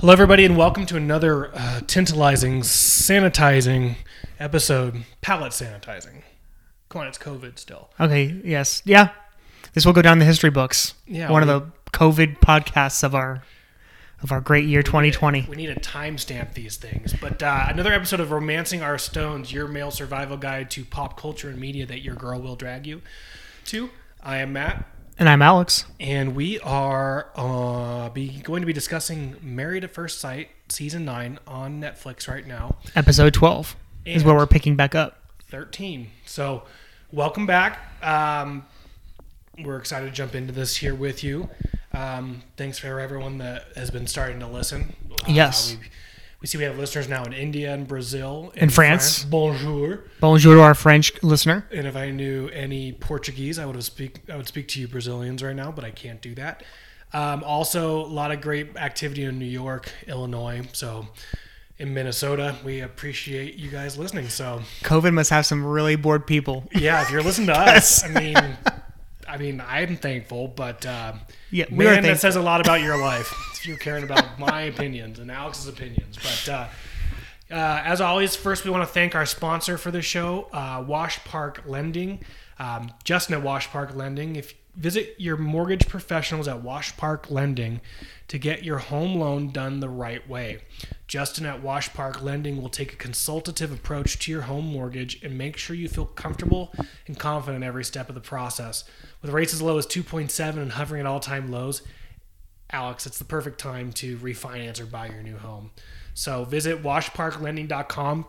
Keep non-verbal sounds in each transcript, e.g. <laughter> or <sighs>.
Hello, everybody, and welcome to another uh, tantalizing, sanitizing episode. Palette sanitizing. Come on, it's COVID still. Okay, yes. Yeah. This will go down in the history books. Yeah, One we- of the COVID podcasts of our of our great year 2020. We need to timestamp these things. But uh, another episode of Romancing Our Stones, your male survival guide to pop culture and media that your girl will drag you to. I am Matt, And I'm Alex. and we are uh, be going to be discussing Married at First Sight season nine on Netflix right now. Episode 12 is where we're picking back up. 13. So, welcome back. Um, we're excited to jump into this here with you. Um, thanks for everyone that has been starting to listen. Uh, Yes. we, we see we have listeners now in India and Brazil. In France. Bonjour. Bonjour to our French listener. And if I knew any Portuguese, I would have speak. I would speak to you Brazilians right now, but I can't do that. Um, also, a lot of great activity in New York, Illinois. So, in Minnesota, we appreciate you guys listening. So, COVID must have some really bored people. yeah, if you're listening to <laughs> us, I mean, I mean, I'm thankful, but um, Yeah, we man, that says a lot about your life if you're caring about my opinions and Alex's opinions. But uh, uh, as always, first we want to thank our sponsor for the show, uh, Wash Park Lending. Um, Justin at Wash Park Lending. If visit your mortgage professionals at Wash Park Lending to get your home loan done the right way. Justin at Wash Park Lending will take a consultative approach to your home mortgage and make sure you feel comfortable and confident every step of the process. With rates as low as 2.7 and hovering at all-time lows, Alex, it's the perfect time to refinance or buy your new home. So visit washparklending.com,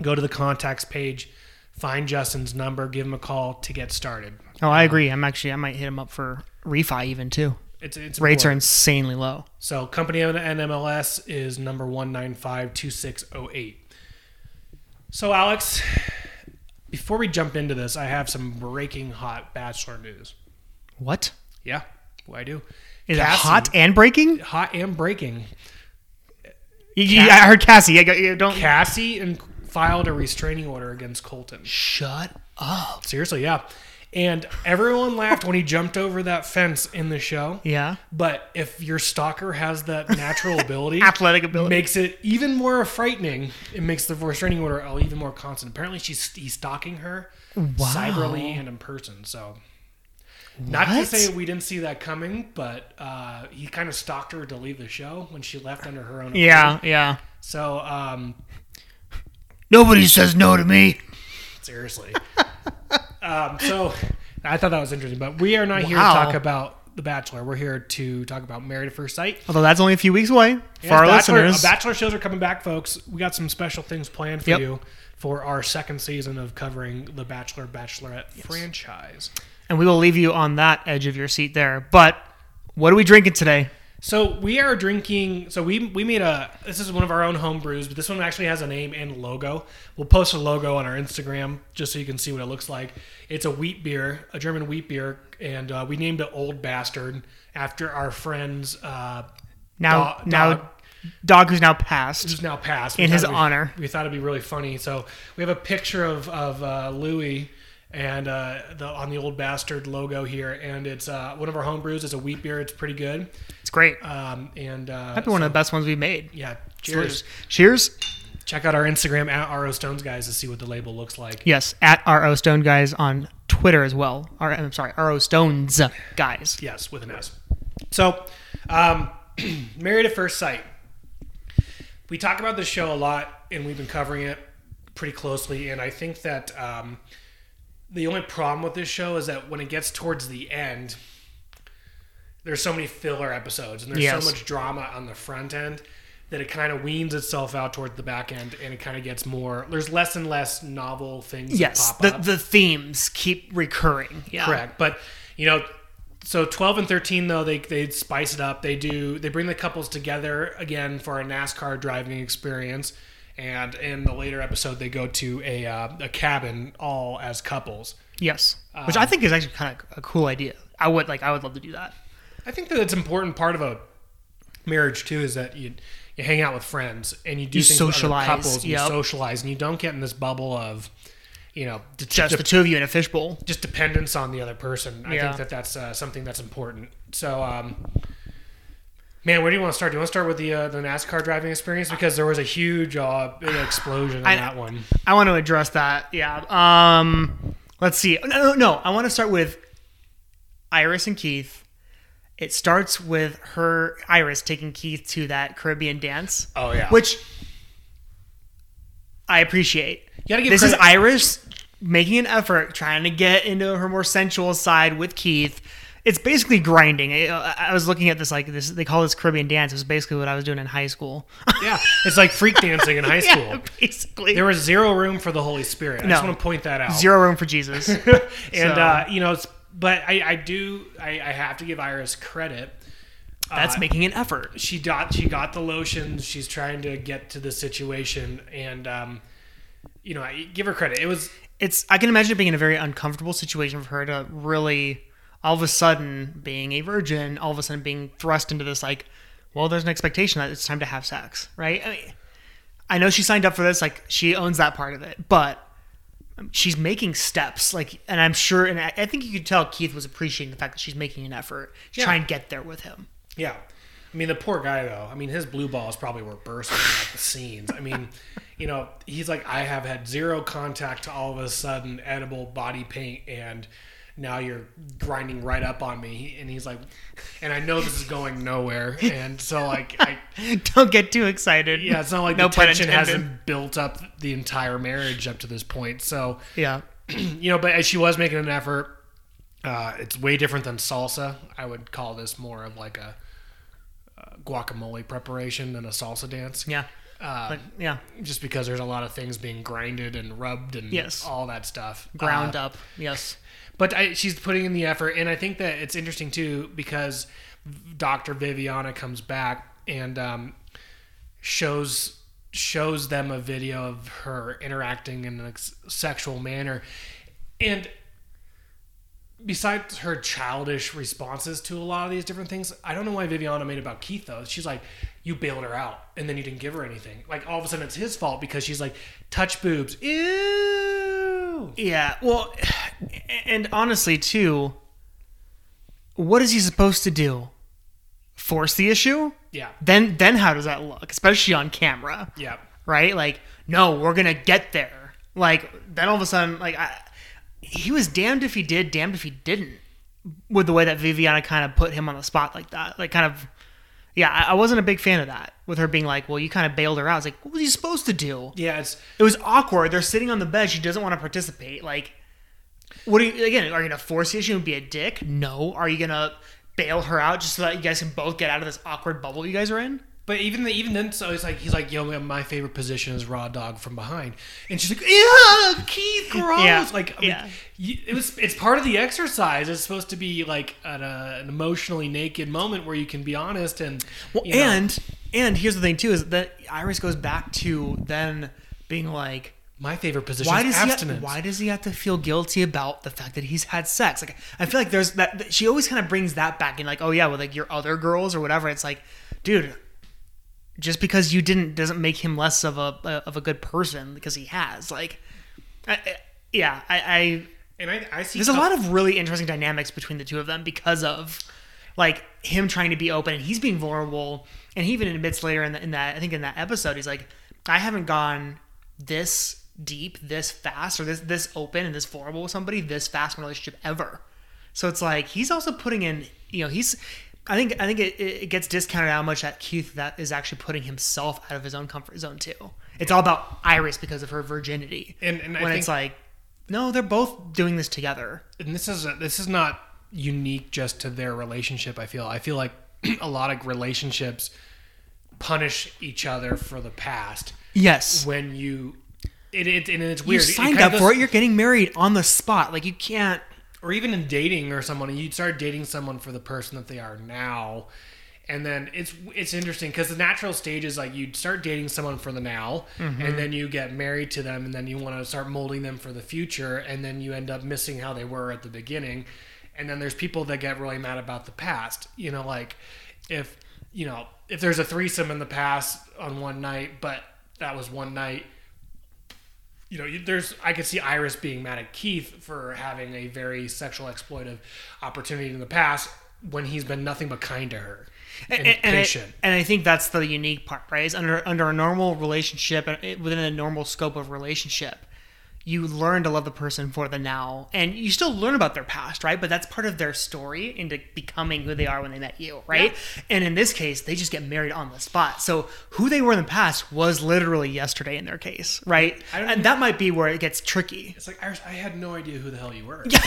go to the contacts page, find Justin's number, give him a call to get started. Oh, I agree. I'm actually I might hit him up for refi even too. It's it's Rates are insanely low. so company and NMLS is number one nine five two six zero eight. So Alex, before we jump into this, I have some breaking hot Bachelor news. What? Yeah, well, I do. Is Cassie- it hot and breaking? Hot and breaking. I heard Cassie. I, got- you don't Cassie and filed a restraining order against Colton. shut up. Seriously, yeah. And everyone laughed when he jumped over that fence in the show. Yeah. But if your stalker has that natural <laughs> ability, Athletic ability. makes it even more frightening. It makes the restraining order even more constant. Apparently, she's he's stalking her cyberly and in person. So, not to say we didn't see that coming, but uh, he kind of stalked her to leave the show when she left under her own. Yeah, yeah. So, um, Nobody says no to me. Seriously. Um, so I thought that was interesting, but we are not here to talk about The Bachelor. We're here to talk about Married at First Sight. Although that's only a few weeks away for our Bachelor, listeners. uh, Bachelor shows are coming back, folks. We got some special things planned for Yep. you for our second season of covering the Bachelor Bachelorette franchise. and we will leave you on that edge of your seat there. But what are we drinking today? So we are drinking. So we we made a. This is one of our own home brews, but this one actually has a name and logo. We'll post a logo on our Instagram just so you can see what it looks like. It's a wheat beer, a German wheat beer, and uh, we named it Old Bastard after our friend's uh, Now, Dog- now, dog. dog who's now passed. who's now passed. In his honor. we thought it'd be really funny. So we have a picture of of uh, Louis and uh, the on the Old Bastard logo here, and it's uh, one of our home brews. It's a wheat beer. It's pretty good. It's great. Um, and uh, Might be one of the best ones we've made. yeah, cheers. Cheers. Check out our Instagram at RO Stones guys to see what the label looks like. Yes, at RO Stone Guys on Twitter as well. Or, I'm sorry, RO Stones Guys. Yes, with an S. So, um, <clears throat> Married at First Sight. We talk about this show a lot, and we've been covering it pretty closely. And I think that um, the only problem with this show is that when it gets towards the end, there's so many filler episodes, and there's Yes. so much drama on the front end that it kind of weans itself out towards the back end, and it kind of gets more. There's less and less novel things. Yes, that pop the, up. the themes keep recurring. Yeah. Correct. But you know, so twelve and thirteen though they they spice it up. They do they bring the couples together again for a NASCAR driving experience. And in the later episode, they go to a uh, a cabin all as couples. Yes, which I think is actually kind of a cool idea. I would like. I would love to do that. I think that it's important part of a marriage too is that you you hang out with friends and you do You things with other socialize, couples. And You socialize and you don't get in this bubble of you know d- Just d- the two of you in a fishbowl. just dependence on the other person. I Yeah. think that that's uh, something that's important. So, um, Man, where do you want to start? Do you want to start with the uh, the NASCAR driving experience because there was a huge uh, explosion in I- that one. I want to address that. Yeah. Um, let's see. No, no, no. I want to start with Iris and Keith. It starts with her Iris taking Keith to that Caribbean dance. Oh, yeah. which I appreciate. You gotta give this credit- is Iris making an effort, trying to get into her more sensual side with Keith. It's basically grinding. I, I was looking at this like this. They call this Caribbean dance. It was basically what I was doing in high school. <laughs> Yeah, it's like freak dancing in high <laughs> school. yeah, basically. There was zero room for the Holy Spirit. I just want to point that out. Zero room for Jesus. <laughs> and So- uh, you know, it's, but I, I do I, I have to give Iris credit. That's Uh, making an effort. she got she got the lotions. She's trying to get to the situation, and um, you know, I give her credit. It was it's I can imagine it being in a very uncomfortable situation for her to really all of a sudden being a virgin, all of a sudden being thrust into this like, well, there's an expectation that it's time to have sex, right? I mean, I know she signed up for this, like she owns that part of it, but she's making steps, like, and I'm sure, and I, I think you could tell Keith was appreciating the fact that she's making an effort to Yeah. try and get there with him. Yeah. I mean, the poor guy, though. I mean, his blue balls probably were bursting at the seams. I mean, <laughs> you know, he's like, I have had zero contact to all of a sudden edible body paint, and now you're grinding right up on me. And he's like, and I know this is going nowhere. And so, like, I, <laughs> Don't get too excited. yeah, it's not like No the tension hasn't built up the entire marriage up to this point. So, Yeah. <clears throat> you know, but as she was making an effort. Uh, it's way different than salsa. I would call this more of like a, uh guacamole preparation than a salsa dance. Yeah. Uh, But yeah, just because there's a lot of things being grinded and rubbed and Yes. all that stuff. ground Uh, up. Yes. But I, she's putting in the effort, and I think that it's interesting too because Dr. Viviana comes back and um, shows shows them a video of her interacting in a sexual manner, and besides her childish responses to a lot of these different things, I don't know why Viviana made about Keith though. She's like, you bailed her out and then you didn't give her anything. Like all of a sudden it's his fault because she's like, touch boobs. Ew. Yeah, well, and honestly, too, what is he supposed to do? Force the issue? Yeah. Then, then how does that look, especially on camera? Yeah. Right? Like, no, we're gonna get there. Like, then all of a sudden, like, I, he was damned if he did, damned if he didn't. With the way that Viviana kind of put him on the spot like that, like, kind of. Yeah, I, wasn't a big fan of that. With her being like, "Well, you kind of bailed her out." I was like, "What was he supposed to do?" Yeah, it's It was awkward. They're sitting on the bed. She doesn't want to participate. Like, what are you again? Are you gonna force the issue and be a dick? No. Are you gonna bail her out just so that you guys can both get out of this awkward bubble you guys are in? But even the, even then, so it's like he's like, "Yo, my favorite position is raw dog from behind," and she's like, "Yeah, Keith, gross." <laughs> Yeah, Like, I mean, yeah. you, it was. It's part of the exercise. It's supposed to be like an, uh, an emotionally naked moment where you can be honest and. Well, you know, and and here's the thing too is that Iris goes back to then being like, my favorite position why is does he abstinence. have, why does he have to feel guilty about the fact that he's had sex? Like I feel like there's that that- she always kind of brings that back in like, oh yeah, well like your other girls or whatever. It's like, dude, just because you didn't doesn't make him less of a of a good person because he has like, I, I- yeah, I, I and I, I see there's a lot of really interesting dynamics between the two of them because of like him trying to be open and he's being vulnerable. And he even admits later in, the, in that i think in that episode he's like i haven't gone this deep this fast or this this open and this vulnerable with somebody this fast in a relationship ever. So it's like he's also putting in you know he's i think i think it, it gets discounted how much that keith that is actually putting himself out of his own comfort zone too it's all about iris because of her virginity And- and I when it's like no they're both doing this together and this is this is not unique just to their relationship. I feel I feel like <clears throat> a lot of relationships punish each other for the past Yes. when you. It, it and it's weird. You signed up for it. You're getting married on the spot. Like you can't. Or even in dating or someone, you'd start dating someone for the person that they are now, and then it's it's interesting because the natural stage is like you'd start dating someone for the now, and mm-hmm. then you get married to them, and then you want to start molding them for the future, and then you end up missing how they were at the beginning, and then there's people that get really mad about the past. You know, like if you know if there's a threesome in the past on one night, but that was one night you know, there's I could see Iris being mad at Keith for having a very sexual exploitive opportunity in the past when he's been nothing but kind to her. and, and, and I, patient. and I think that's the unique part, right? Is under under a normal relationship, uh, within a normal scope of relationship, you learn to love the person for the now, and you still learn about their past, right? But that's part of their story into becoming who they are when they met you, right? And in this case, they just get married on the spot. So who they were in the past was literally yesterday in their case, right? I And that might be where it gets tricky. It's like Iris, I had no idea who the hell you were. <laughs> yeah.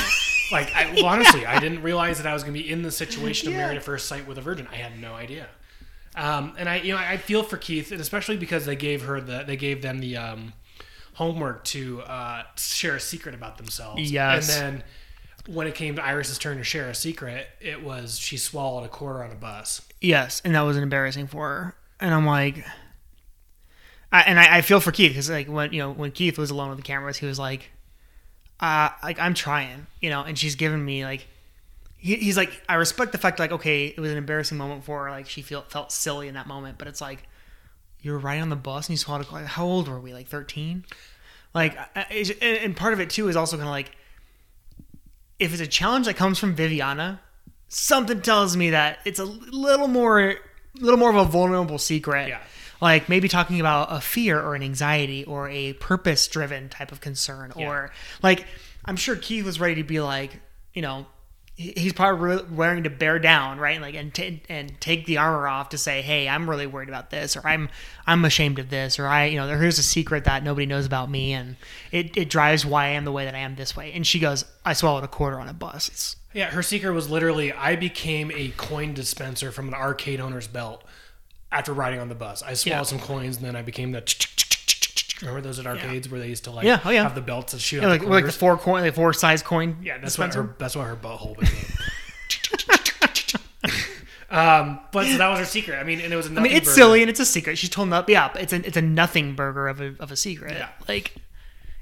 like, I, well, honestly, I didn't realize that I was going to be in the situation of Yeah. married at first sight with a virgin. I had no idea. Um, and I, you know, I feel for Keith, and especially because they gave her the, they gave them the um, homework to uh, share a secret about themselves. Yes. And then when it came to Iris's turn to share a secret, it was she swallowed a quarter on a bus. Yes, and that was embarrassing for her. And I'm like, I, and I, I feel for Keith because like when you know when Keith was alone with the cameras, he was like, uh, like I'm trying, you know, and she's giving me like, he, he's like, I respect the fact like okay, it was an embarrassing moment for her, like she felt felt silly in that moment, but it's like, you were riding on the bus and you swallowed a quarter. How old were we? Like 13. Like, I- and part of it too is also kind of like, if it's a challenge that comes from Viviana, something tells me that it's a little more little more of a vulnerable secret. Yeah. Like maybe talking about a fear or an anxiety or a purpose driven type of concern or like I'm sure Keith was ready to be like, you know, he's probably willing to bear down, right? Like and t- and take the armor off to say, "Hey, I'm really worried about this," or "I'm I'm ashamed of this," or "I, you know, here's a secret that nobody knows about me, and it, it drives why I am the way that I am this way." And she goes, "I swallowed a quarter on a bus." It's Yeah, her secret was literally I became a coin dispenser from an arcade owner's belt after riding on the bus. I swallowed Yeah. some coins and then I became the. Remember those at arcades where they used to like Yeah, oh, yeah. have the belts that shoot yeah, like the like the four coin, like four size coin. yeah, that's what her that's what her butthole became. <laughs> um, but so that was her secret. I mean, and it was a I mean, it's burger. silly and it's a secret. She's told up, yeah, but it's a it's a nothing burger of a of a secret. Yeah. Like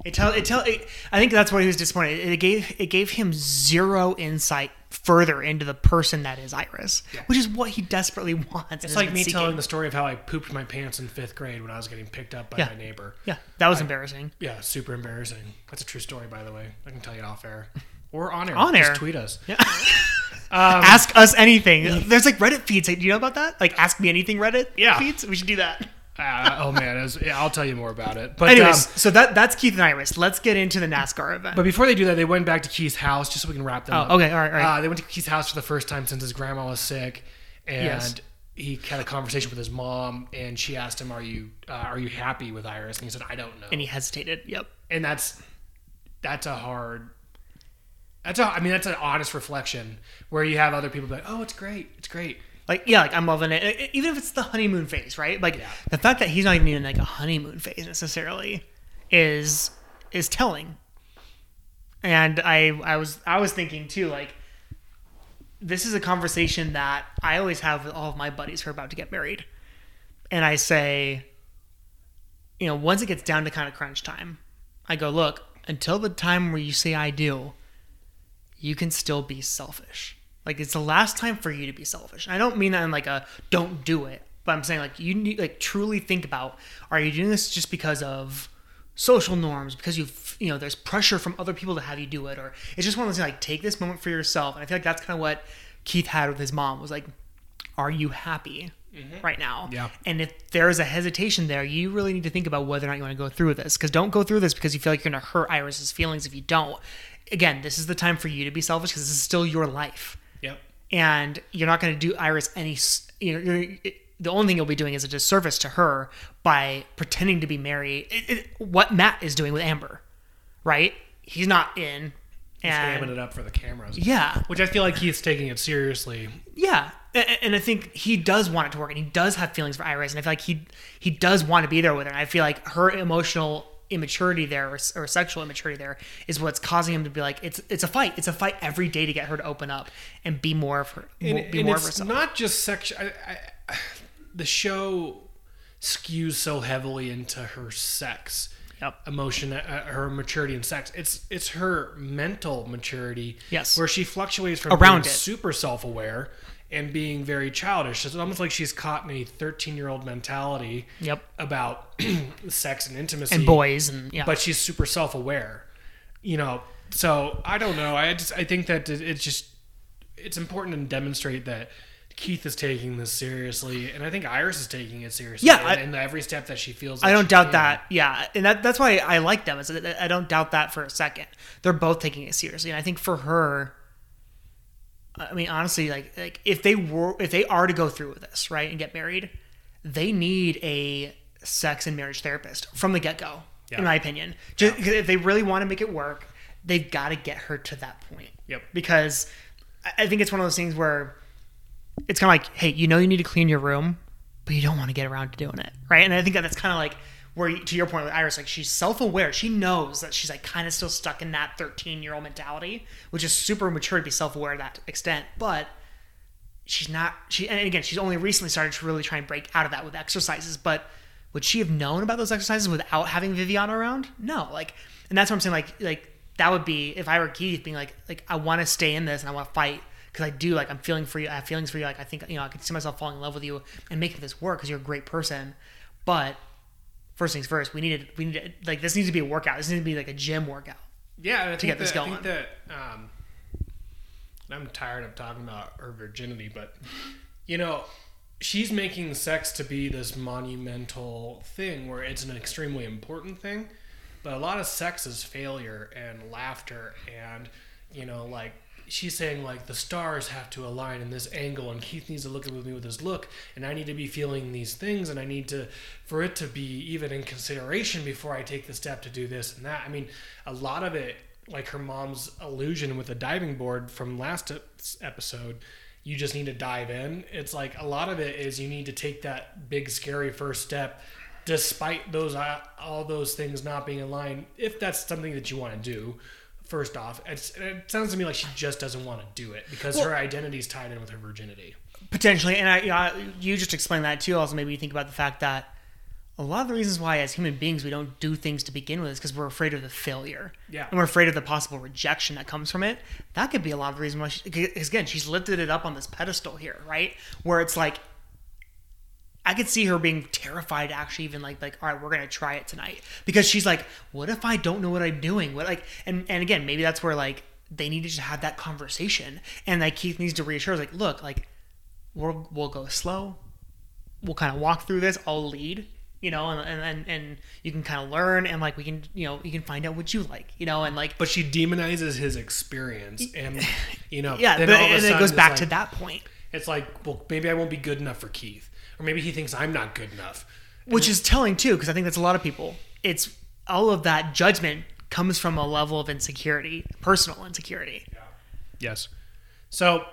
it tell it tell. It, I think that's what he was disappointed. It gave it gave him zero insight further into the person that is Iris, which is what he desperately <laughs> wants. It's like me telling the story of how I pooped my pants in fifth grade when I was getting picked up by Yeah. my neighbor. Yeah, that was embarrassing. Yeah, super embarrassing. That's a true story, by the way. I can tell you off air or on air. On Just air. tweet us. Yeah. <laughs> Um, ask us anything. There's like Reddit feeds. Like, do you know about that? Like, ask me anything Reddit Yeah. feeds. We should do that. Uh, oh man, was, yeah, I'll tell you more about it. But Anyways, um, so that that's Keith and Iris. Let's get into the NASCAR event. but before they do that, they went back to Keith's house just so we can wrap them Oh, up. okay, all right, all right. Uh, they went to Keith's house for the first time since his grandma was sick, and Yes. he had a conversation with his mom, and she asked him, "Are you uh, are you happy with Iris?" And he said, "I don't know." and he hesitated. Yep. and that's that's a hard. That's a, I mean, that's an honest reflection where you have other people be like, "Oh, it's great, it's great." Like yeah, like I'm loving it. Even if it's the honeymoon phase, right? Like Yeah. the fact that he's not even in like a honeymoon phase necessarily is is telling. And I I was I was thinking too like this is a conversation that I always have with all of my buddies who are about to get married. And I say you know, once it gets down to kind of crunch time, I go, look, until the time where you say I do, you can still be selfish. Like it's the last time for you to be selfish. I don't mean that in like a don't do it, but I'm saying like you need like truly think about are you doing this just because of social norms because you you know there's pressure from other people to have you do it or it's just one of those things like take this moment for yourself and I feel like that's kind of what Keith had with his mom was like are you happy mm-hmm. right now Yeah. and if there is a hesitation there you really need to think about whether or not you want to go through this because don't go through this because you feel like you're going to hurt Iris's feelings if you don't again this is the time for you to be selfish because this is still your life Yep. And you're not going to do Iris any. You know, you're, the only thing you'll be doing is a disservice to her by pretending to be married. It, it, what Matt is doing with Amber, right? He's not in, He's hamming it up for the cameras. yeah, Which I feel like he's taking it seriously. yeah, A- and I think he does want it to work, and he does have feelings for Iris, and I feel like he he does want to be there with her. And I feel like her emotional immaturity there or, or sexual immaturity there is what's causing him to be like it's it's a fight. It's a fight every day to get her to open up and be more of her, and, be and more of it's herself. not just sex. I, I, <sighs> the show skews so heavily into her sex, Yep. emotion, uh, her maturity in sex. It's it's her mental maturity, Yes. where she fluctuates from Around super self aware and being very childish. It's almost like she's caught in a thirteen year old mentality. Yep. About <clears throat> sex and intimacy and boys and yeah but she's super self-aware you know so i don't know i just i think that it's just it's important to demonstrate that Keith is taking this seriously, and I think Iris is taking it seriously. Yeah, and, I- and every step that she feels. I don't doubt can. that. Yeah, and that, that's why I like them. Is that I don't doubt that for a second. They're both taking it seriously, and I think for her, I mean, honestly, like like if they were if they are to go through with this right and get married, they need a sex and marriage therapist from the get go. Yeah. In my opinion, just because if they really want to make it work, they've got to get her to that point. Yep. Because I- I think it's one of those things where it's kind of like, hey, you know, you need to clean your room, but you don't want to get around to doing it, right? And I think that that's kind of like where, to your point with Iris, like she's self-aware. She knows that she's like kind of still stuck in that 13-year-old mentality, which is super mature to be self-aware to that extent, but she's not. She and again, she's only recently started to really try and break out of that with exercises, but. Would she have known about those exercises without having Viviana around? No, like, and that's what I'm saying. Like, like that would be if I were Keith, being like, like I want to stay in this and I want to fight because I do. Like, I'm feeling for you. I have feelings for you. Like, I think you know I could see myself falling in love with you and making this work because you're a great person. But first things first, we need needed we need to, like this needs to be a workout. This needs to be like a gym workout. Yeah, think get this that, I going. think that um, I'm tired of talking about her virginity, but you know, she's making sex to be this monumental thing where it's an extremely important thing, but a lot of sex is failure and laughter and you know, like she's saying like the stars have to align in this angle and Keith needs to look at me with his look and I need to be feeling these things and I need to for it to be even in consideration before I take the step to do this and that. I mean, a lot of it like her mom's illusion with the diving board from last episode, you just need to dive in. It's like a lot of it is you need to take that big scary first step despite those uh, all those things not being aligned if that's something that you want to do first off it's, it sounds to me like she just doesn't want to do it because her identity is tied in with her virginity. Potentially and I, you, know, you just explained that too also maybe you think about the fact that a lot of the reasons why as human beings we don't do things to begin with is because we're afraid of the failure. Yeah. and we're afraid of the possible rejection that comes from it. That could be a lot of the reason why she, again she's lifted it up on this pedestal here right? Where it's like I could see her being terrified to actually even like like all right we're gonna try it tonight. Because she's like what if I don't know what I'm doing? What like and and again maybe that's where like they needed to have that conversation. And like Keith needs to reassure us like look like we'll we'll go slow. We'll kind of walk through this. I'll lead you know and and and, and you can kind of learn and like we can you know you can find out what you like you know and like but she demonizes his experience and <laughs> you know yeah but, all of a and it goes back like- to that point. it's like well maybe i won't be good enough for keith or maybe he thinks i'm not good enough which is telling too because i think that's a lot of people it's all of that judgment comes from a level of insecurity personal insecurity Yes. So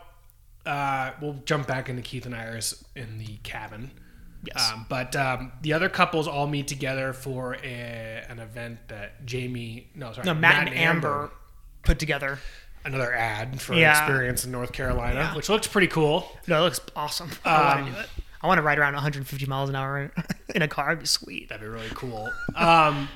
uh, we'll jump back into Keith and Iris in the cabin. Yes. Um, but um, the other couples all meet together for a, an event that Jamie, no, sorry, no matt, and amber, put together another ad for Yeah. experience in North Carolina, Yeah. which looks pretty cool. no it looks awesome i want Um, to do it i want to ride around 150 miles an hour <laughs> in, a car it'd be sweet That'd be really cool. Um,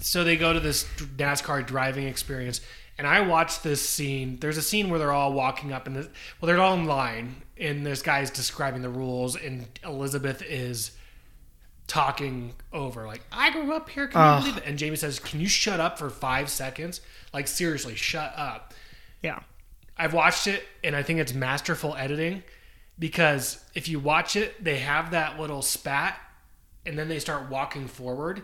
so they go to this NASCAR driving experience, and I watched this scene. There's a scene where they're all walking up, and well, they're all in line, and this guy's describing the rules, and Elizabeth is talking over like I grew up here. Can you Ugh. believe it? And Jamie says, "Can you shut up for five seconds? Like seriously, shut up." yeah I've watched it and I think it's masterful editing because if you watch it, they have that little spat and then they start walking forward.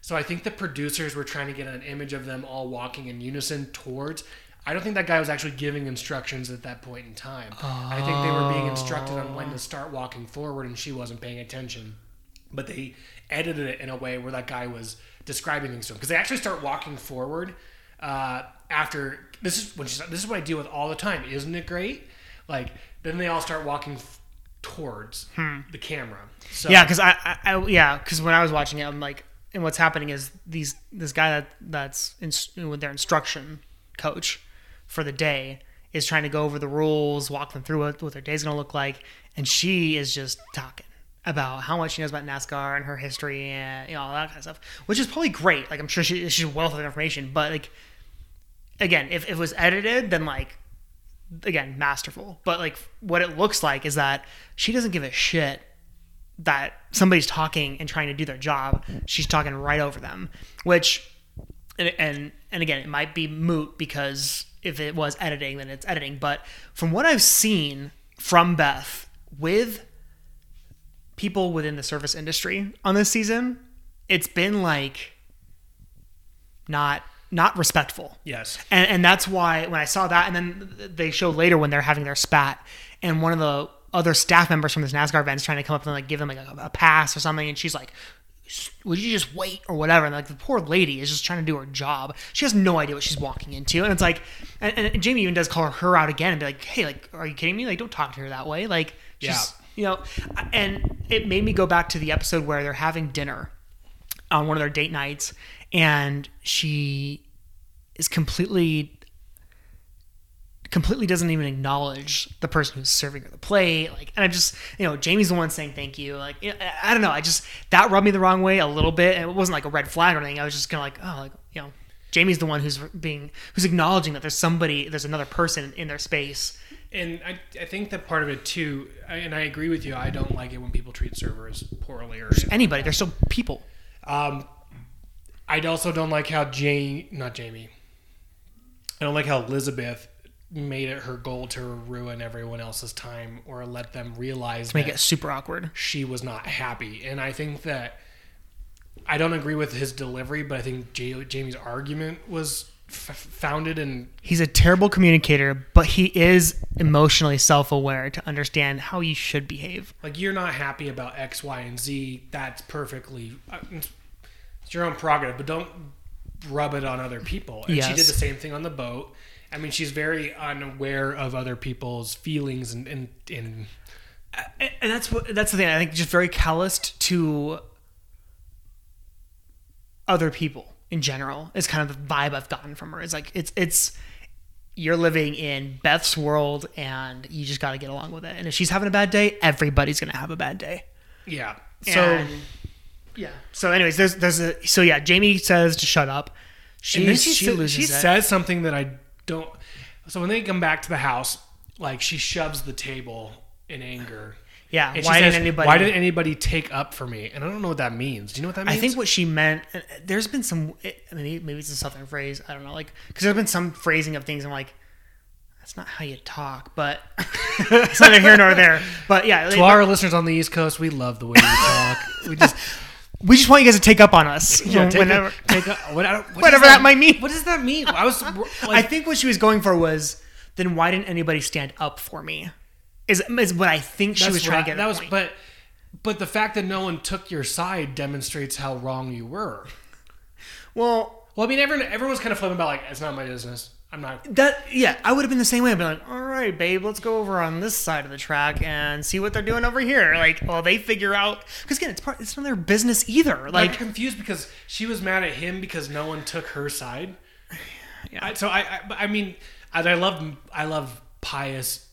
So I think the producers were trying to get an image of them all walking in unison towards. I don't think that guy was actually giving instructions at that point in time. I think they were being instructed on when to start walking forward and she wasn't paying attention. But they edited it in a way where that guy was describing things to him because they actually start walking forward uh, after this is when she's this is what I deal with all the time. Isn't it great? Like then they all start walking f- towards the camera. So Hmm. Yeah, because I, I, I yeah, because when I was watching it, I'm like, and what's happening is these this guy that that's in, with their instruction coach for the day is trying to go over the rules, walk them through what, what their day's gonna look like, and she is just talking about how much she knows about NASCAR and her history and you know all that kind of stuff, which is probably great. Like I'm sure she, she's a wealth of information, but like again, if, if it was edited, then like again masterful. But like what it looks like is that she doesn't give a shit that somebody's talking and trying to do their job. She's talking right over them, which and and, and again, it might be moot because if it was editing, then it's editing. But from what I've seen from Beth with people within the service industry on this season, it's been like not not respectful. Yes. And, and that's why when I saw that, and then they show later when they're having their spat, and one of the other staff members from this NASCAR event is trying to come up and like give them like a, a pass or something, and she's like, "Would you just wait or whatever?" And like the poor lady is just trying to do her job. She has no idea what she's walking into, and it's like, and, and Jamie even does call her out again and be like, "Hey, like, are you kidding me? Like, don't talk to her that way." Like, Yeah. you know, and it made me go back to the episode where they're having dinner on one of their date nights, and she is completely completely doesn't even acknowledge the person who's serving her the plate like and i just you know jamie's the one saying thank you like I- i don't know i just that rubbed me the wrong way a little bit and it wasn't like a red flag or anything i was just kind of like oh like you know jamie's the one who's being who's acknowledging that there's somebody there's another person in their space And I, I think that part of it too, and I agree with you. I don't like it when people treat servers poorly or. anybody they're still people Um, I also don't like how Jane, not Jamie. I don't like how Elizabeth made it her goal to ruin everyone else's time or let them realize make that it super awkward she was not happy. And I think that I don't agree with his delivery, but I think J- Jamie's argument was f- founded in he's a terrible communicator but he is emotionally self-aware to understand how you should behave like you're not happy about X, Y, and Z. That's perfectly uh, it's your own prerogative, but don't rub it on other people. And she did the same thing on the boat. I mean, she's very unaware of other people's feelings and and, and and and that's what that's the thing. I think just very calloused to other people in general is kind of the vibe I've gotten from her. It's like it's it's you're living in Beth's world and you just got to get along with it. And if she's having a bad day, everybody's gonna have a bad day. yeah. So And- yeah. So, anyways, there's there's a so yeah. Jamie says to shut up. She and she, she, sa- loses she it. says something that I don't. So when they come back to the house, like she shoves the table in anger. yeah. And Why didn't anybody? Why didn't anybody take up for me? And I don't know what that means. Do you know what that means? I think what she meant. uh, There's been some. it- Maybe maybe it's a southern phrase. I don't know. Like because there's been some phrasing of things. I'm like, that's not how you talk. But <laughs> it's neither here nor there. But yeah, to like, our listeners on the East Coast, we love the way we talk. We just <laughs> we just want you guys to take up on us. yeah, take whenever. a, take a, <laughs> what, what Whatever that might mean. What does that mean? I was <laughs> I think what she was going for was, then why didn't anybody stand up for me? Is is what I think she was trying right. to get. That at was, point. but but the fact that no one took your side demonstrates how wrong you were. well, Well, I mean, everyone everyone's kind of flipping about like it's not my business. I'm not. That yeah, I would have been the same way. I'd be like, all right, babe, let's go over on this side of the track and see what they're doing over here. Like, well, they figure out because again, it's part, it's none of their business either. Like I'm confused because she was mad at him because no one took her side. <sighs> Yeah. I, so I, I, I mean, I, I love, I love pious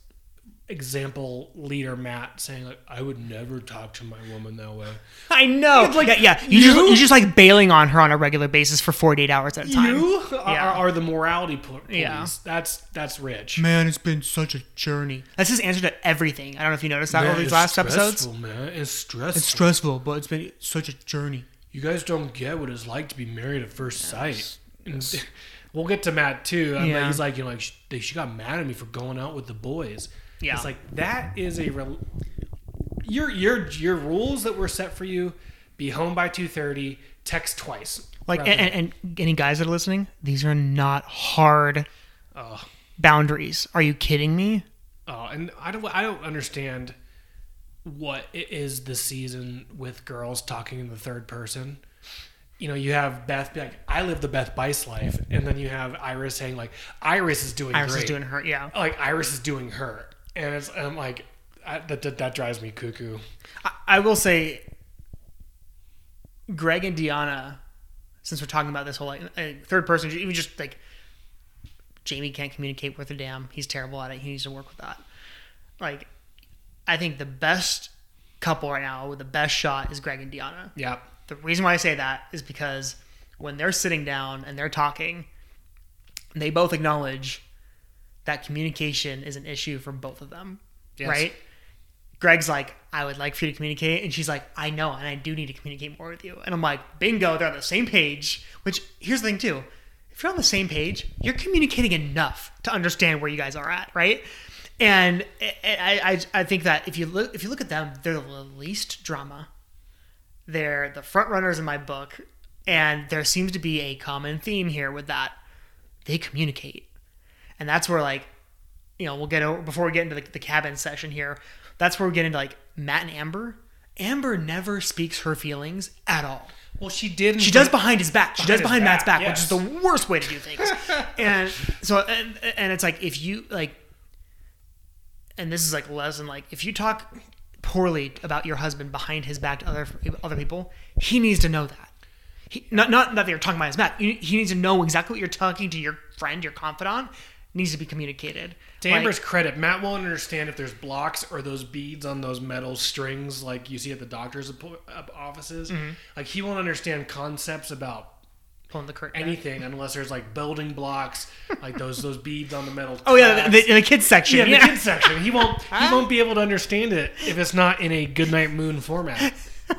example leader Matt saying like, I would never talk to my woman that way. <laughs> I know, like, yeah, yeah. You, just you- you just like bailing on her on a regular basis for forty eight hours at a time. You are, Yeah. are the morality pol- police. Yeah. That's that's rich. Man, it's been such a journey. That's his answer to everything. I don't know if you noticed that Man, over these last episodes. stressful, man. It's stressful. It's stressful, but it's been such a journey. you guys don't get what it's like to be married at first sight. And <laughs> we'll get to Matt too. I'm like- Yeah. he's like, you know, like she, she got mad at me for going out with the boys. Yeah. it's like that is a real. Your your your rules that were set for you: be home by two thirty, text twice. Like, and, and, and any guys that are listening, these are not hard oh, boundaries. Are you kidding me? oh, and I don't I don't understand what it is this season with girls talking in the third person. You know, you have Beth be like, "I live the Beth Bice life," and then you have Iris saying like, "Iris is doing Iris great." is doing her, yeah. like Iris is doing her, and it's I'm like I, that, that that drives me cuckoo. I, I will say, Greg and Deonna, since we're talking about this whole like uh, third person, even just like Jamie can't communicate with a damn. He's terrible at it. He needs to work with that. Like, I think the best couple right now with the best shot is Greg and Deonna. Yeah, The reason why I say that is because when they're sitting down and they're talking, they both acknowledge that communication is an issue for both of them. Yes. Right? Greg's like, I would like for you to communicate. And she's like, I know, and I do need to communicate more with you. And I'm like, bingo, they're on the same page. Which, here's the thing, too. If you're on the same page, you're communicating enough to understand where you guys are at, right? and I, I I think that if you look if you look at them, they're the least drama. They're the front runners in my book, and there seems to be a common theme here with that. They communicate, and that's where like, you know, we'll get over before we get into the, the cabin session here. That's where we get into like Matt and Amber. Amber never speaks her feelings at all. Well, she did. She does behind his back. She Behind does behind Matt's back, back, which is the worst way to do things. <laughs> and so, and, and it's like if you like, and this is like a lesson. Like if you talk poorly about your husband behind his back to other other people, he needs to know that. He, not not that you're talking behind his back. He needs to know exactly what you're talking to your friend, your confidant. Needs to be communicated. To Like, Amber's credit, Matt won't understand if there's blocks or those beads on those metal strings like you see at the doctor's uh, offices. Mm-hmm. Like he won't understand concepts about pulling the curtain. back. anything unless there's like building blocks, like those those beads on the metal. <laughs> Oh yeah, the, in the kids section. yeah, Yeah, the kids section. He won't <laughs> he won't be able to understand it if it's not in a goodnight moon format. <laughs>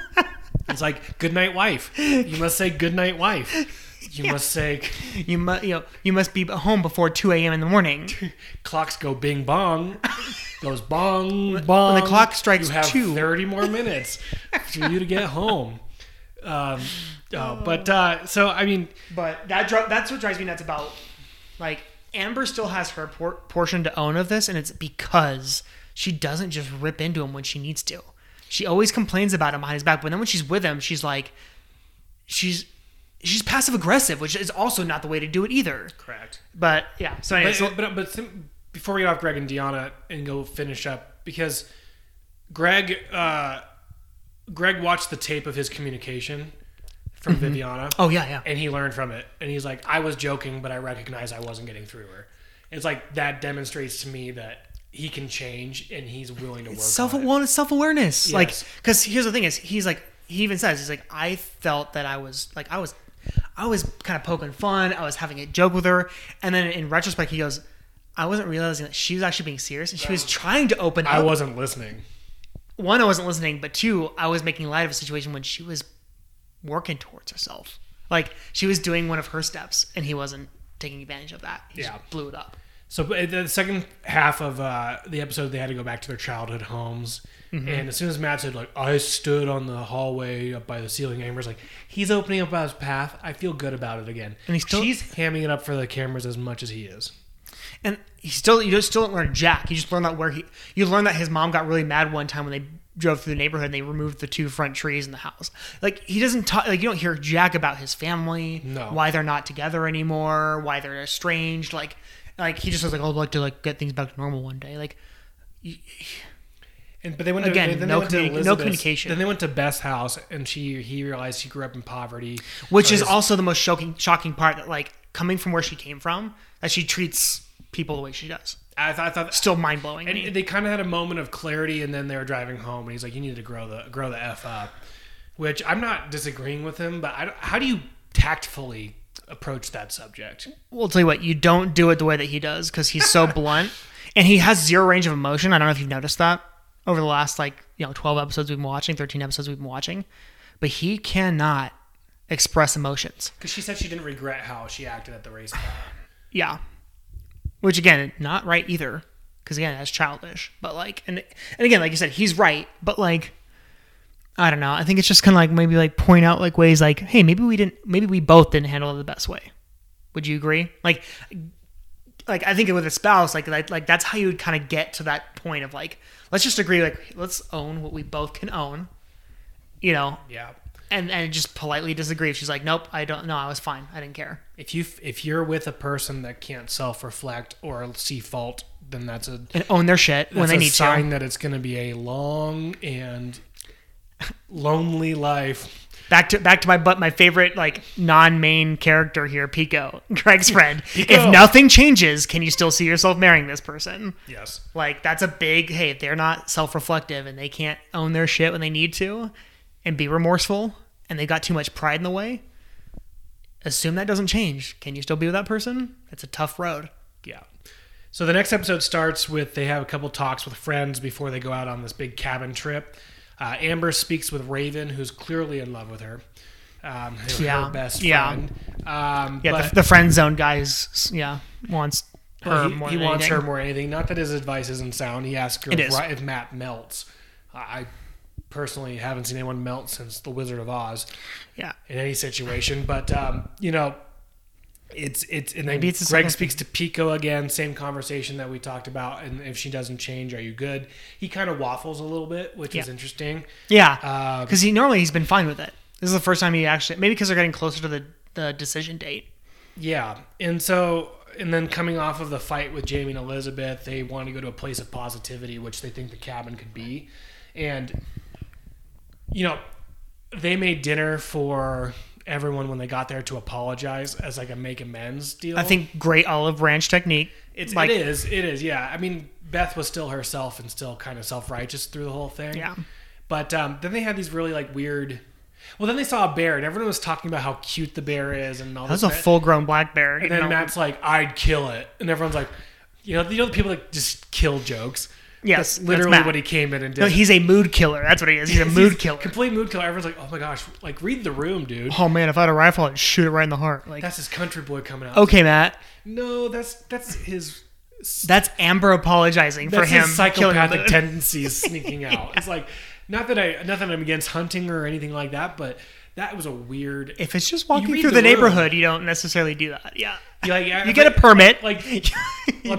It's like goodnight wife. You must say goodnight wife. <laughs> You must say you must you know you must be home before two a.m. in the morning. <laughs> clocks go bing bong, <laughs> goes bong bong. When the clock strikes you have two. thirty more minutes for you to get home. Um, oh, but uh, so I mean, But that that's what drives me nuts about like Amber still has her por- portion to own of this, and it's because she doesn't just rip into him when she needs to. She always complains about him behind his back, but then when she's with him, she's like, she's she's passive aggressive, which is also not the way to do it either. correct. But yeah, so anyway, But, so, but, but sim- before we off Greg and Deonna and go finish up, because Greg, uh, Greg watched the tape of his communication from Viviana. oh yeah, yeah, and he learned from it. And he's like, I was joking, but I recognize I wasn't getting through her. It's like that demonstrates to me that he can change and he's willing to work self well, self awareness. Like, because here's the thing: is he's like he even says he's like I felt that I was like I was I was kind of poking fun. I was having a joke with her, and then in retrospect, he goes, I wasn't realizing that she was actually being serious, and she was trying to open up. I wasn't listening. One, I wasn't listening, but two, I was making light of a situation when she was working towards herself. Like she was doing one of her steps, and he wasn't taking advantage of that. He Yeah. just blew it up. So the second half of uh, the episode, they had to go back to their childhood homes. Mm-hmm. And as soon as Matt said, like, I stood on the hallway up by the ceiling, Amber's like, he's opening up his path. I feel good about it again. And he's still- She's hamming it up for the cameras as much as he is. and he still you just still don't learn jack you just learn that where he you learn that his mom got really mad one time when they drove through the neighborhood and they removed the two front trees in the house like he doesn't talk like you don't hear jack about his family No. why they're not together anymore why they're estranged like like he just was like oh, i'd like to like get things back to normal one day. Like And but they went Again, to, then no they went communi- no communication. Then they went to Beth's house, and she he realized she grew up in poverty, which So is his- also the most shocking shocking part that like coming from where she came from that she treats people the way she does. I thought, I thought still mind-blowing and they kind of had a moment of clarity, and then they were driving home, and he's like, "You need to grow the grow the f up," which I'm not disagreeing with him, but I, how do you tactfully approach that subject? We'll tell you what, you don't do it the way that he does because he's so <laughs> blunt and he has zero range of emotion. I don't know if you've noticed that over the last like, you know, 12 episodes we've been watching, 13 episodes we've been watching, but he cannot express emotions. Because she said she didn't regret how she acted at the race. <sighs> Yeah. Which again, not right either because again, that's childish. But like, and, and again, like you said, he's right, but like, I don't know. I think it's just kind of like maybe like point out like ways like, hey, maybe we didn't, maybe we both didn't handle it the best way. Would you agree? Like, like I think with a spouse, like like, like that's how you would kind of get to that point of like, let's just agree, like let's own what we both can own, you know, Yeah. and and just politely disagree. She's like, nope, I don't, no, I was fine, I didn't care. If you if you're with a person that can't self reflect or see fault, then that's a And own their shit when that's they a need sign to. that it's going to be a long and <laughs> lonely life. Back to back to my but my favorite like non-main character here, Pico, <laughs> Greg's friend. Pico. If nothing changes, can you still see yourself marrying this person? Yes. Like that's a big hey, they're not self-reflective and they can't own their shit when they need to and be remorseful and they got too much pride in the way, assume that doesn't change. Can you still be with that person? It's a tough road. Yeah. So the next episode starts with they have a couple talks with friends before they go out on this big cabin trip. Uh, Amber speaks with Raven, who's clearly in love with her. Um, her, Yeah. her best Yeah. friend. Um, Yeah, but the, the friend zone guys, yeah, wants her Well, he, more he than wants anything. her more than anything. Not that his advice isn't sound. He asks her if, if Matt melts. I I personally haven't seen anyone melt since The Wizard of Oz Yeah. in any situation. But um, you know, it's it's and then Maybe it's Greg speaks to Pico again. Same conversation that we talked about. And if she doesn't change, are you good? He kind of waffles a little bit, which is interesting. Yeah. Um, because he normally he's been fine with it. This is the first time he actually maybe because they're getting closer to the, the decision date. Yeah, and so and then coming off of the fight with Jamie and Elizabeth, they want to go to a place of positivity, which they think the cabin could be, and you know, they made dinner for everyone when they got there to apologize as like a make amends deal. I think great olive branch technique. it's like- it is it is yeah. I mean, Beth was still herself and still kind of self righteous through the whole thing. Yeah. But um, then they had these really like weird. Well, then they saw a bear, and everyone was talking about how cute the bear is, and all That was a full grown black bear. And then know? Matt's like, "I'd kill it," and everyone's like, "You know, you know, the people that just kill jokes." Yes, That's literally Matt. what he came in and did. No, he's a mood killer. That's what he is. He's a mood killer. complete mood killer. Everyone's like, "Oh my gosh!" Like, read the room, dude. Oh man, if I had a rifle, I'd shoot it right in the heart. Like, That's his country boy coming out. okay, Matt, No, that's that's his. that's Amber apologizing That's for him his psychopathic tendencies <laughs> sneaking out. It's like, not that I, not that I'm against hunting or anything like that, but that was a weird. If it's just walking through the the, neighborhood, you don't necessarily do that. Yeah, Like, you get a permit. Like, let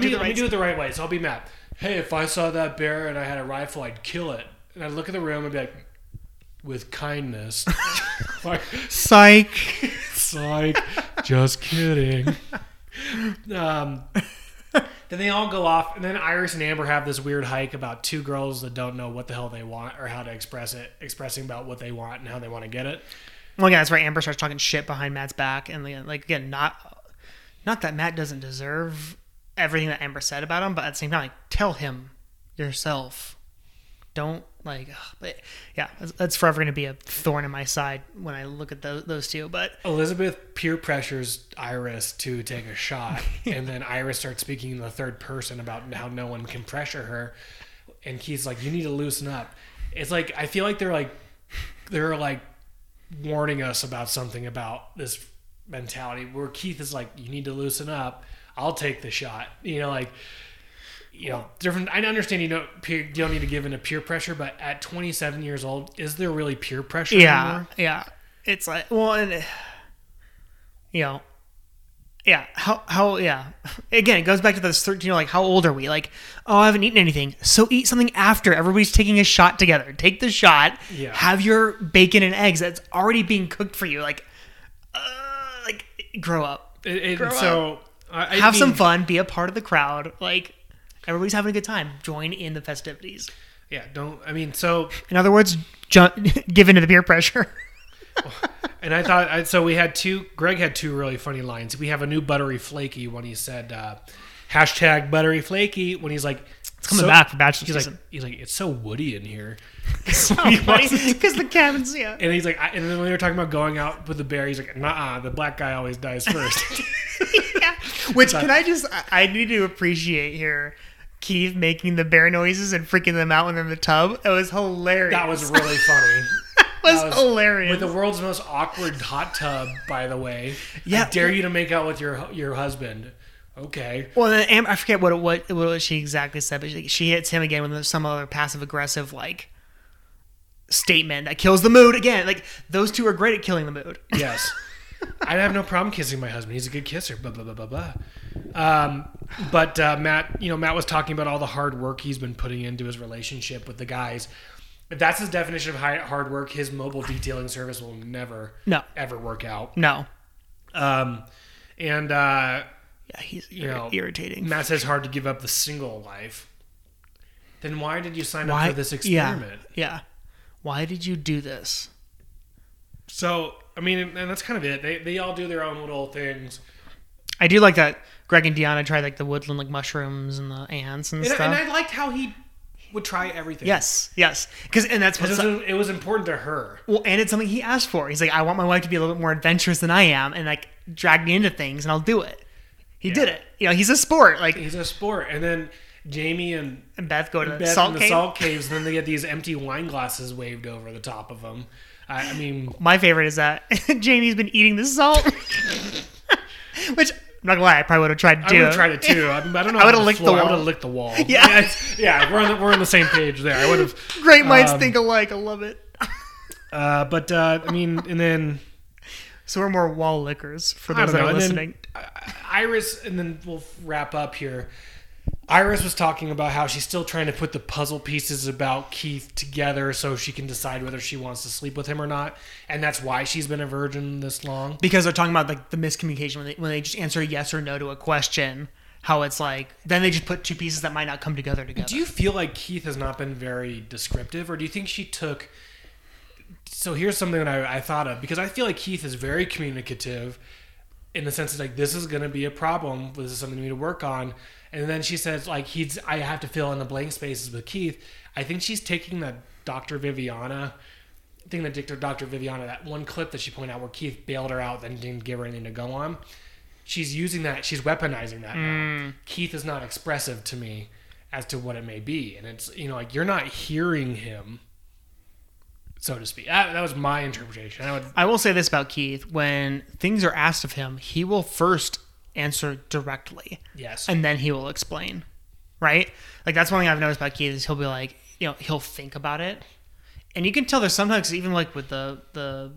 do me, let me do it the right way. So I'll be mad. Hey, if I saw that bear and I had a rifle, I'd kill it. And I'd look at the room and be like, with kindness. <laughs> like, Psych. psych. Just kidding. Um, then they all go off, and then Iris and Amber have this weird hike about two girls that don't know what the hell they want or how to express it, expressing about what they want and how they want to get it. Well, yeah, that's right. Amber starts talking shit behind Matt's back, and like, like, again, not not that Matt doesn't deserve everything that Amber said about him, but at the same time, like, tell him yourself. Don't like, ugh, but yeah, that's, forever going to be a thorn in my side when I look at those, those two. But Elizabeth peer pressures Iris to take a shot, <laughs> and then Iris starts speaking in the third person about how no one can pressure her. And Keith's like, "You need to loosen up." It's like I feel like they're like they're like warning us about something about this mentality. Where Keith is like, "You need to loosen up. I'll take the shot." You know, like you know, different. I understand you don't peer, you don't need to give in to peer pressure, but at 27 years old, is there really peer pressure yeah, anymore? yeah, it's like, well, and you know, yeah, how how yeah. Again, it goes back to this thirteen. You know, like how old are we? Like, oh, I haven't eaten anything, so eat something after. Everybody's taking a shot together. Take the shot. Yeah. Have your bacon and eggs that's already being cooked for you. Like, uh, like grow up. It, it, Grow so I, I Have some fun. Be a part of the crowd. Like. Everybody's having a good time. Join in the festivities. Yeah, don't. I mean, so In other words, ju- <laughs> give in to the peer pressure. <laughs> and I thought I, so. We had two. Greg had two really funny lines. We have a new buttery flaky when he said uh, hashtag buttery flaky when he's like It's coming back for Bachelor He's season. like he's like it's so woody in here, <laughs> because the cabins, yeah. and he's like, I, and then when they were talking about going out with the bear, he's like, nah, the black guy always dies first. yeah. <laughs> Which can I just? I- I need to appreciate here. Keith making the bear noises and freaking them out when they're in the tub. It was hilarious. that was really funny. <laughs> That was, was- hilarious. With the world's most awkward hot tub, by the way. Yeah. I dare you to make out with your your husband. Okay. well, then Am- I forget what what what she exactly said, but she, she hits him again with some other passive aggressive like statement that kills the mood again. Like those two are great at killing the mood. Yes. <laughs> I'd have no problem kissing my husband. He's a good kisser. Blah blah blah blah blah. Um, but uh, Matt, you know, Matt was talking about all the hard work he's been putting into his relationship with the guys. If that's his definition of high, hard work, his mobile detailing service will never, No, ever work out. no. Um, and uh, Yeah, he's You ir- know, irritating. Matt says hard to give up the single life. Then why did you sign up for this Yeah, experiment? yeah. Why did you do this? So I mean, and that's kind of it. They they all do their own little things. I do like that Greg and Deonna tried like the woodland like mushrooms and the ants and, And, stuff. and I liked how he would try everything. yes, yes. Because and that's It was, it was important to her. well, and it's something he asked for. He's like, I want my wife to be a little bit more adventurous than I am, and like drag me into things, and I'll do it. He did it. You know, he's a sport. Like He's a sport. And then Jamie and and Beth go to Beth salt the cave. salt caves, and then they get these empty wine glasses waved over the top of them. I, I mean, My favorite is that <laughs> Jamie's been eating the salt, <laughs> which I'm not gonna lie, I probably would have tried to do. I would have tried it too. I, <laughs> mean, I don't know. I would've licked the floor- I wall. would have licked the wall. Yeah. it's- yeah. We're on the, we're on the same page there. I would have. Great minds Um, think alike. I love it. Uh, but uh, I mean, and then So we're more wall lickers for those that know. are And then listening. Iris, and then we'll wrap up here. Iris was talking about how she's still trying to put the puzzle pieces about Keith together so she can decide whether she wants to sleep with him or not, and that's why she's been a virgin this long. because they're talking about like the miscommunication when they when they just answer yes or no to a question. How it's like then they just put two pieces that might not come together together. Do you feel like Keith has not been very descriptive, or do you think she took? So here's something that I, I thought of because I feel like Keith is very communicative, in the sense that like this is going to be a problem. This is something we need to work on. And then she says like he's I have to fill in the blank spaces with Keith. I think she's taking that Dr. Viviana thing that Dr. Dr. Viviana that one clip that she pointed out where Keith bailed her out then didn't give her anything to go on. She's using that. She's weaponizing that. Now. Mm. Keith is not expressive to me as to what it may be, and it's you know like you're not hearing him, so to speak. That, that was my interpretation. I would I will say this about Keith: when things are asked of him, he will first answer directly, yes. and then he will explain. Right? Like that's one thing I've noticed about Keith is he'll be like, you know, he'll think about it, and you can tell there's sometimes even like with the the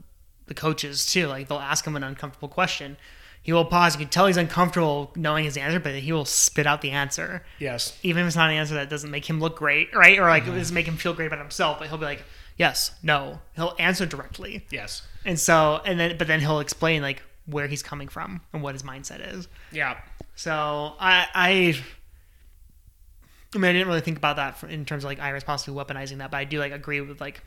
the coaches too, like they'll ask him an uncomfortable question. He will pause. You can tell he's uncomfortable knowing his answer, but he will spit out the answer. yes. even if it's not an answer that doesn't make him look great, right? Or like it doesn't make him feel great about himself, but he'll be like, yes, no. He'll answer directly. Yes. And so, and then, but then he'll explain like where he's coming from and what his mindset is. Yeah. So I, I, I mean, I didn't really think about that in terms of like Iris possibly weaponizing that, but I do like agree with like,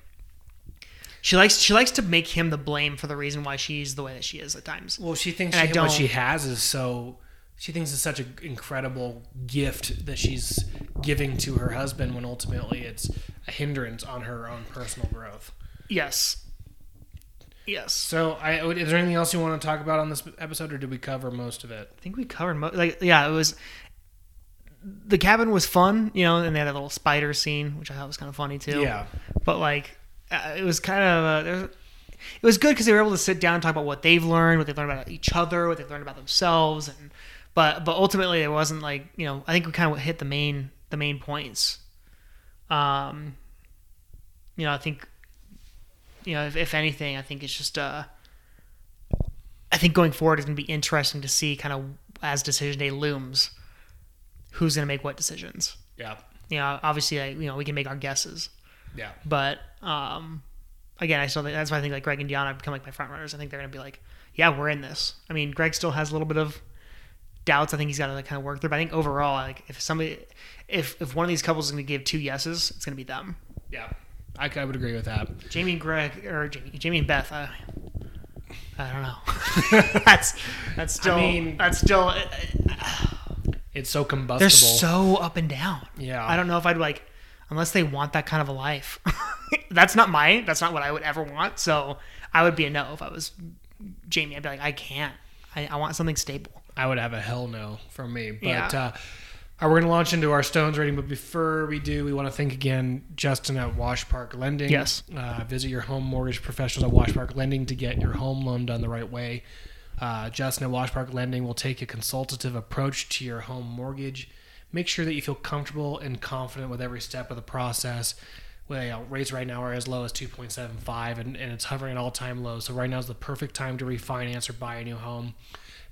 she likes, she likes to make him the blame for the reason why she's the way that she is at times. Well, she thinks And I she, what she has is so. She thinks it's such an incredible gift that she's giving to her husband when ultimately it's a hindrance on her own personal growth. Yes. Yes. So, I is there anything else you want to talk about on this episode, or did we cover most of it? I think we covered most. like yeah, it was the cabin was fun, you know, and they had a little spider scene, which I thought was kind of funny too. Yeah. but like uh, it was kind of uh, it was good because they were able to sit down and talk about what they've learned, what they've learned about each other, what they've learned about themselves, and but but ultimately it wasn't like you know I think we kind of hit the main the main points. Um, you know, I think you know if, if anything, I think it's just uh. I think going forward is going to be interesting to see kind of as decision day looms, who's going to make what decisions. Yeah. You know, obviously, I, you know, we can make our guesses, Yeah. but um, again, I still think that's why I think like Greg and Deonna become like my front runners. I think they're going to be like, yeah, we're in this. I mean, Greg still has a little bit of doubts. I think he's got to like kind of work through. But I think overall, like if somebody, if if one of these couples is going to give two yeses, it's going to be them. Yeah. I, I would agree with that. Jamie and Greg or Jamie, Jamie and Beth. I, I don't know. <laughs> <laughs> that's that's still I mean- that's still uh, It's so combustible. they're so up and down. Yeah. I don't know if I'd like unless they want that kind of a life. <laughs> that's not my that's not what I would ever want. So I would be a no if I was Jamie. I'd be like, I can't. I, I want something stable. I would have a hell no from me. But Yeah. uh, uh, we're going to launch into our Stones rating. But before we do, we want to thank again Justin at Wash Park Lending. Yes. Uh, visit your home mortgage professionals at Wash Park Lending to get your home loan done the right way. Uh, Justin at Wash Park Lending will take a consultative approach to your home mortgage. Make sure that you feel comfortable and confident with every step of the process. Well, you know, rates right now are as low as 2.75 and, and it's hovering at all time lows. So right now is the perfect time to refinance or buy a new home.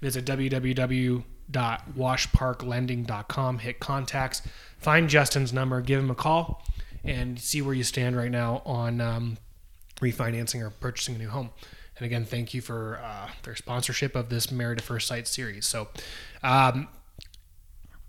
Visit www.washparklending.com, hit contacts, find Justin's number, give him a call, and see where you stand right now on um, refinancing or purchasing a new home. And again, thank you for uh, their sponsorship of this Married at First Sight series. So, um,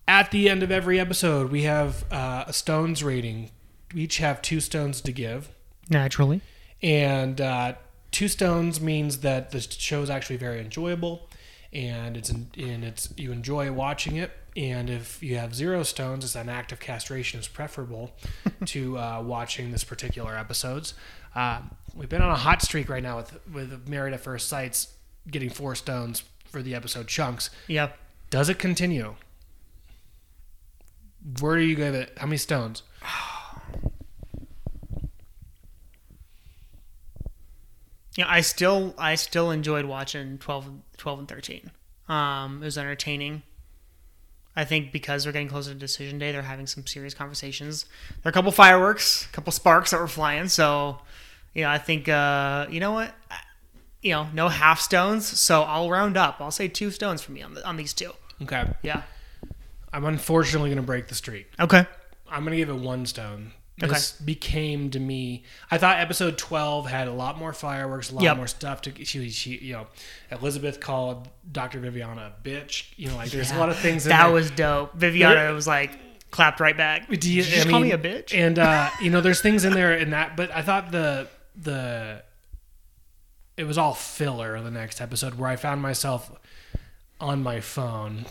at the end of every episode, we have uh, a Stones rating. We each have two stones to give. Naturally. And uh, two stones means that the show is actually very enjoyable, and it's and it's you enjoy watching it. And if you have zero stones, it's an act of castration is preferable <laughs> to uh, watching this particular episodes. Uh, we've been on a hot streak right now with with Married at First Sights getting four stones for the episode chunks. Yep. Does it continue? Where do you give it? How many stones? <sighs> <sighs> Yeah, I still I still enjoyed watching 12, 12 and thirteen. Um, it was entertaining. I think because we're getting closer to decision day, they're having some serious conversations. There are a couple fireworks, a couple sparks that were flying. So, you know, I think uh, you know what, you know, no half stones. So I'll round up. I'll say two stones for me on the, on these two. Okay. Yeah. I'm unfortunately going to break the streak. Okay. I'm going to give it one stone. Okay. This became to me. I thought episode 12 had a lot more fireworks, a lot Yep. more stuff. To she, she, you know, Elizabeth called Dr. Viviana a bitch. You know, like there's a lot of things in That there. was dope. Viviana was like clapped right back. Do you, Did you just I call me a bitch? And uh, <laughs> you know, there's things in there in that, but I thought the the it was all filler. The next episode where I found myself on my phone,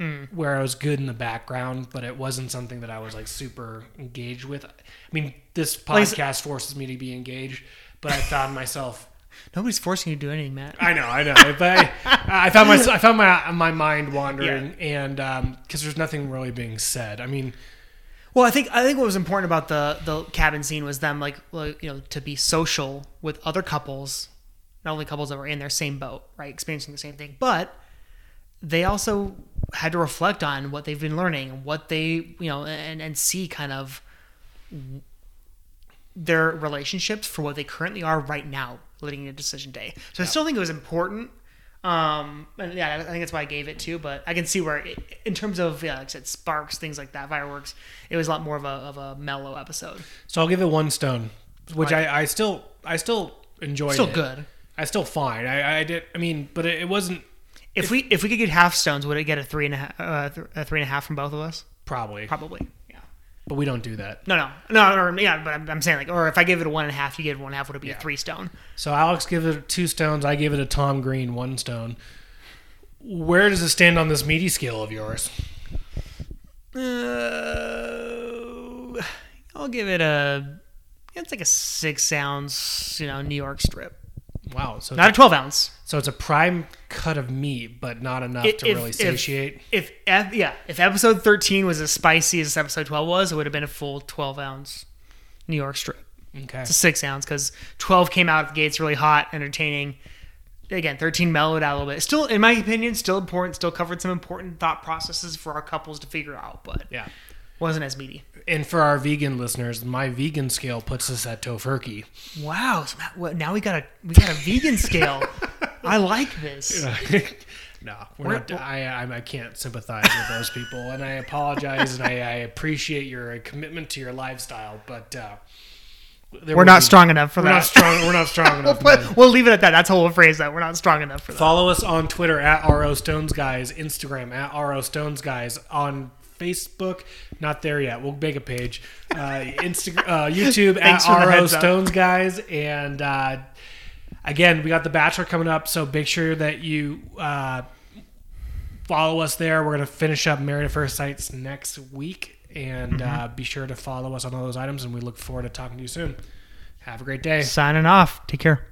Hmm. where I was good in the background, but it wasn't something that I was like super engaged with. I mean, this Like- podcast forces me to be engaged, but I found myself. <laughs> Nobody's forcing you to do anything, Matt. I know, I know, but I, I found my I found my my mind wandering, and because there's nothing really being said. I mean. Well, I think I think what was important about the the cabin scene was them like like, you know to be social with other couples, not only couples that were in their same boat, right, experiencing the same thing, but they also had to reflect on what they've been learning, what they you know, and and see kind of their relationships for what they currently are right now, leading into decision day. So I still think it was important. Um, and yeah, I think that's why I gave it to. But I can see where, it, in terms of yeah, like I said, sparks, things like that, fireworks, it was a lot more of a of a mellow episode. So I'll give it one stone, which Like I, I still I still enjoyed. Still it. good. I still fine. I, I did. I mean, but it, it wasn't If we if we could get half stones, would it get a three and a half uh, th- a three and a half from both of us? probably, Probably. Yeah. but we don't do that. No, no, no, no. Yeah, but I'm, I'm saying like, or if I give it a one and a half, you give it one half. Would it be Yeah. a three stone? So Alex gives it two stones. I give it a Tom Green one stone. Where does it stand on this meaty scale of yours? Uh, I'll give it a. It's like a six ounce, you know, New York strip. Wow. So Not a twelve ounce. so it's a prime cut of meat, but not enough If- to if- really if- satiate. If, ep- yeah, if episode thirteen was as spicy as episode twelve was, it would have been a full twelve ounce New York strip. okay. It's a six ounce because twelve came out of the gates really hot, entertaining. Again, thirteen mellowed out a little bit. Still, in my opinion, still important. Still covered some important thought processes for our couples to figure out, but Yeah. Wasn't as meaty. And for our vegan listeners, my vegan scale puts us at tofurkey. Wow! So Matt, what, now we got a we got a vegan scale. <laughs> I like this. <laughs> no, we're We're- not. I, I I can't sympathize with those people, and I apologize, and I, I appreciate your commitment to your lifestyle, but uh, We're not be- strong enough for We're that. not strong. We're not strong <laughs> enough. Man. we'll leave it at that. That's how we'll phrase that. We're not strong enough for that. Follow us on Twitter at RO Stones Guys, Instagram at RO Stones Guys, on Facebook. Not there yet. We'll make a page. Uh, <laughs> Instagram, uh, YouTube at RO up. Stones Guys, and uh, again, we got The Bachelor coming up, so make sure that you uh, follow us there. We're gonna finish up Married at First Sights next week, and uh, be sure to follow us on all those items. And we look forward to talking to you soon. Have a great day. Signing off. Take care.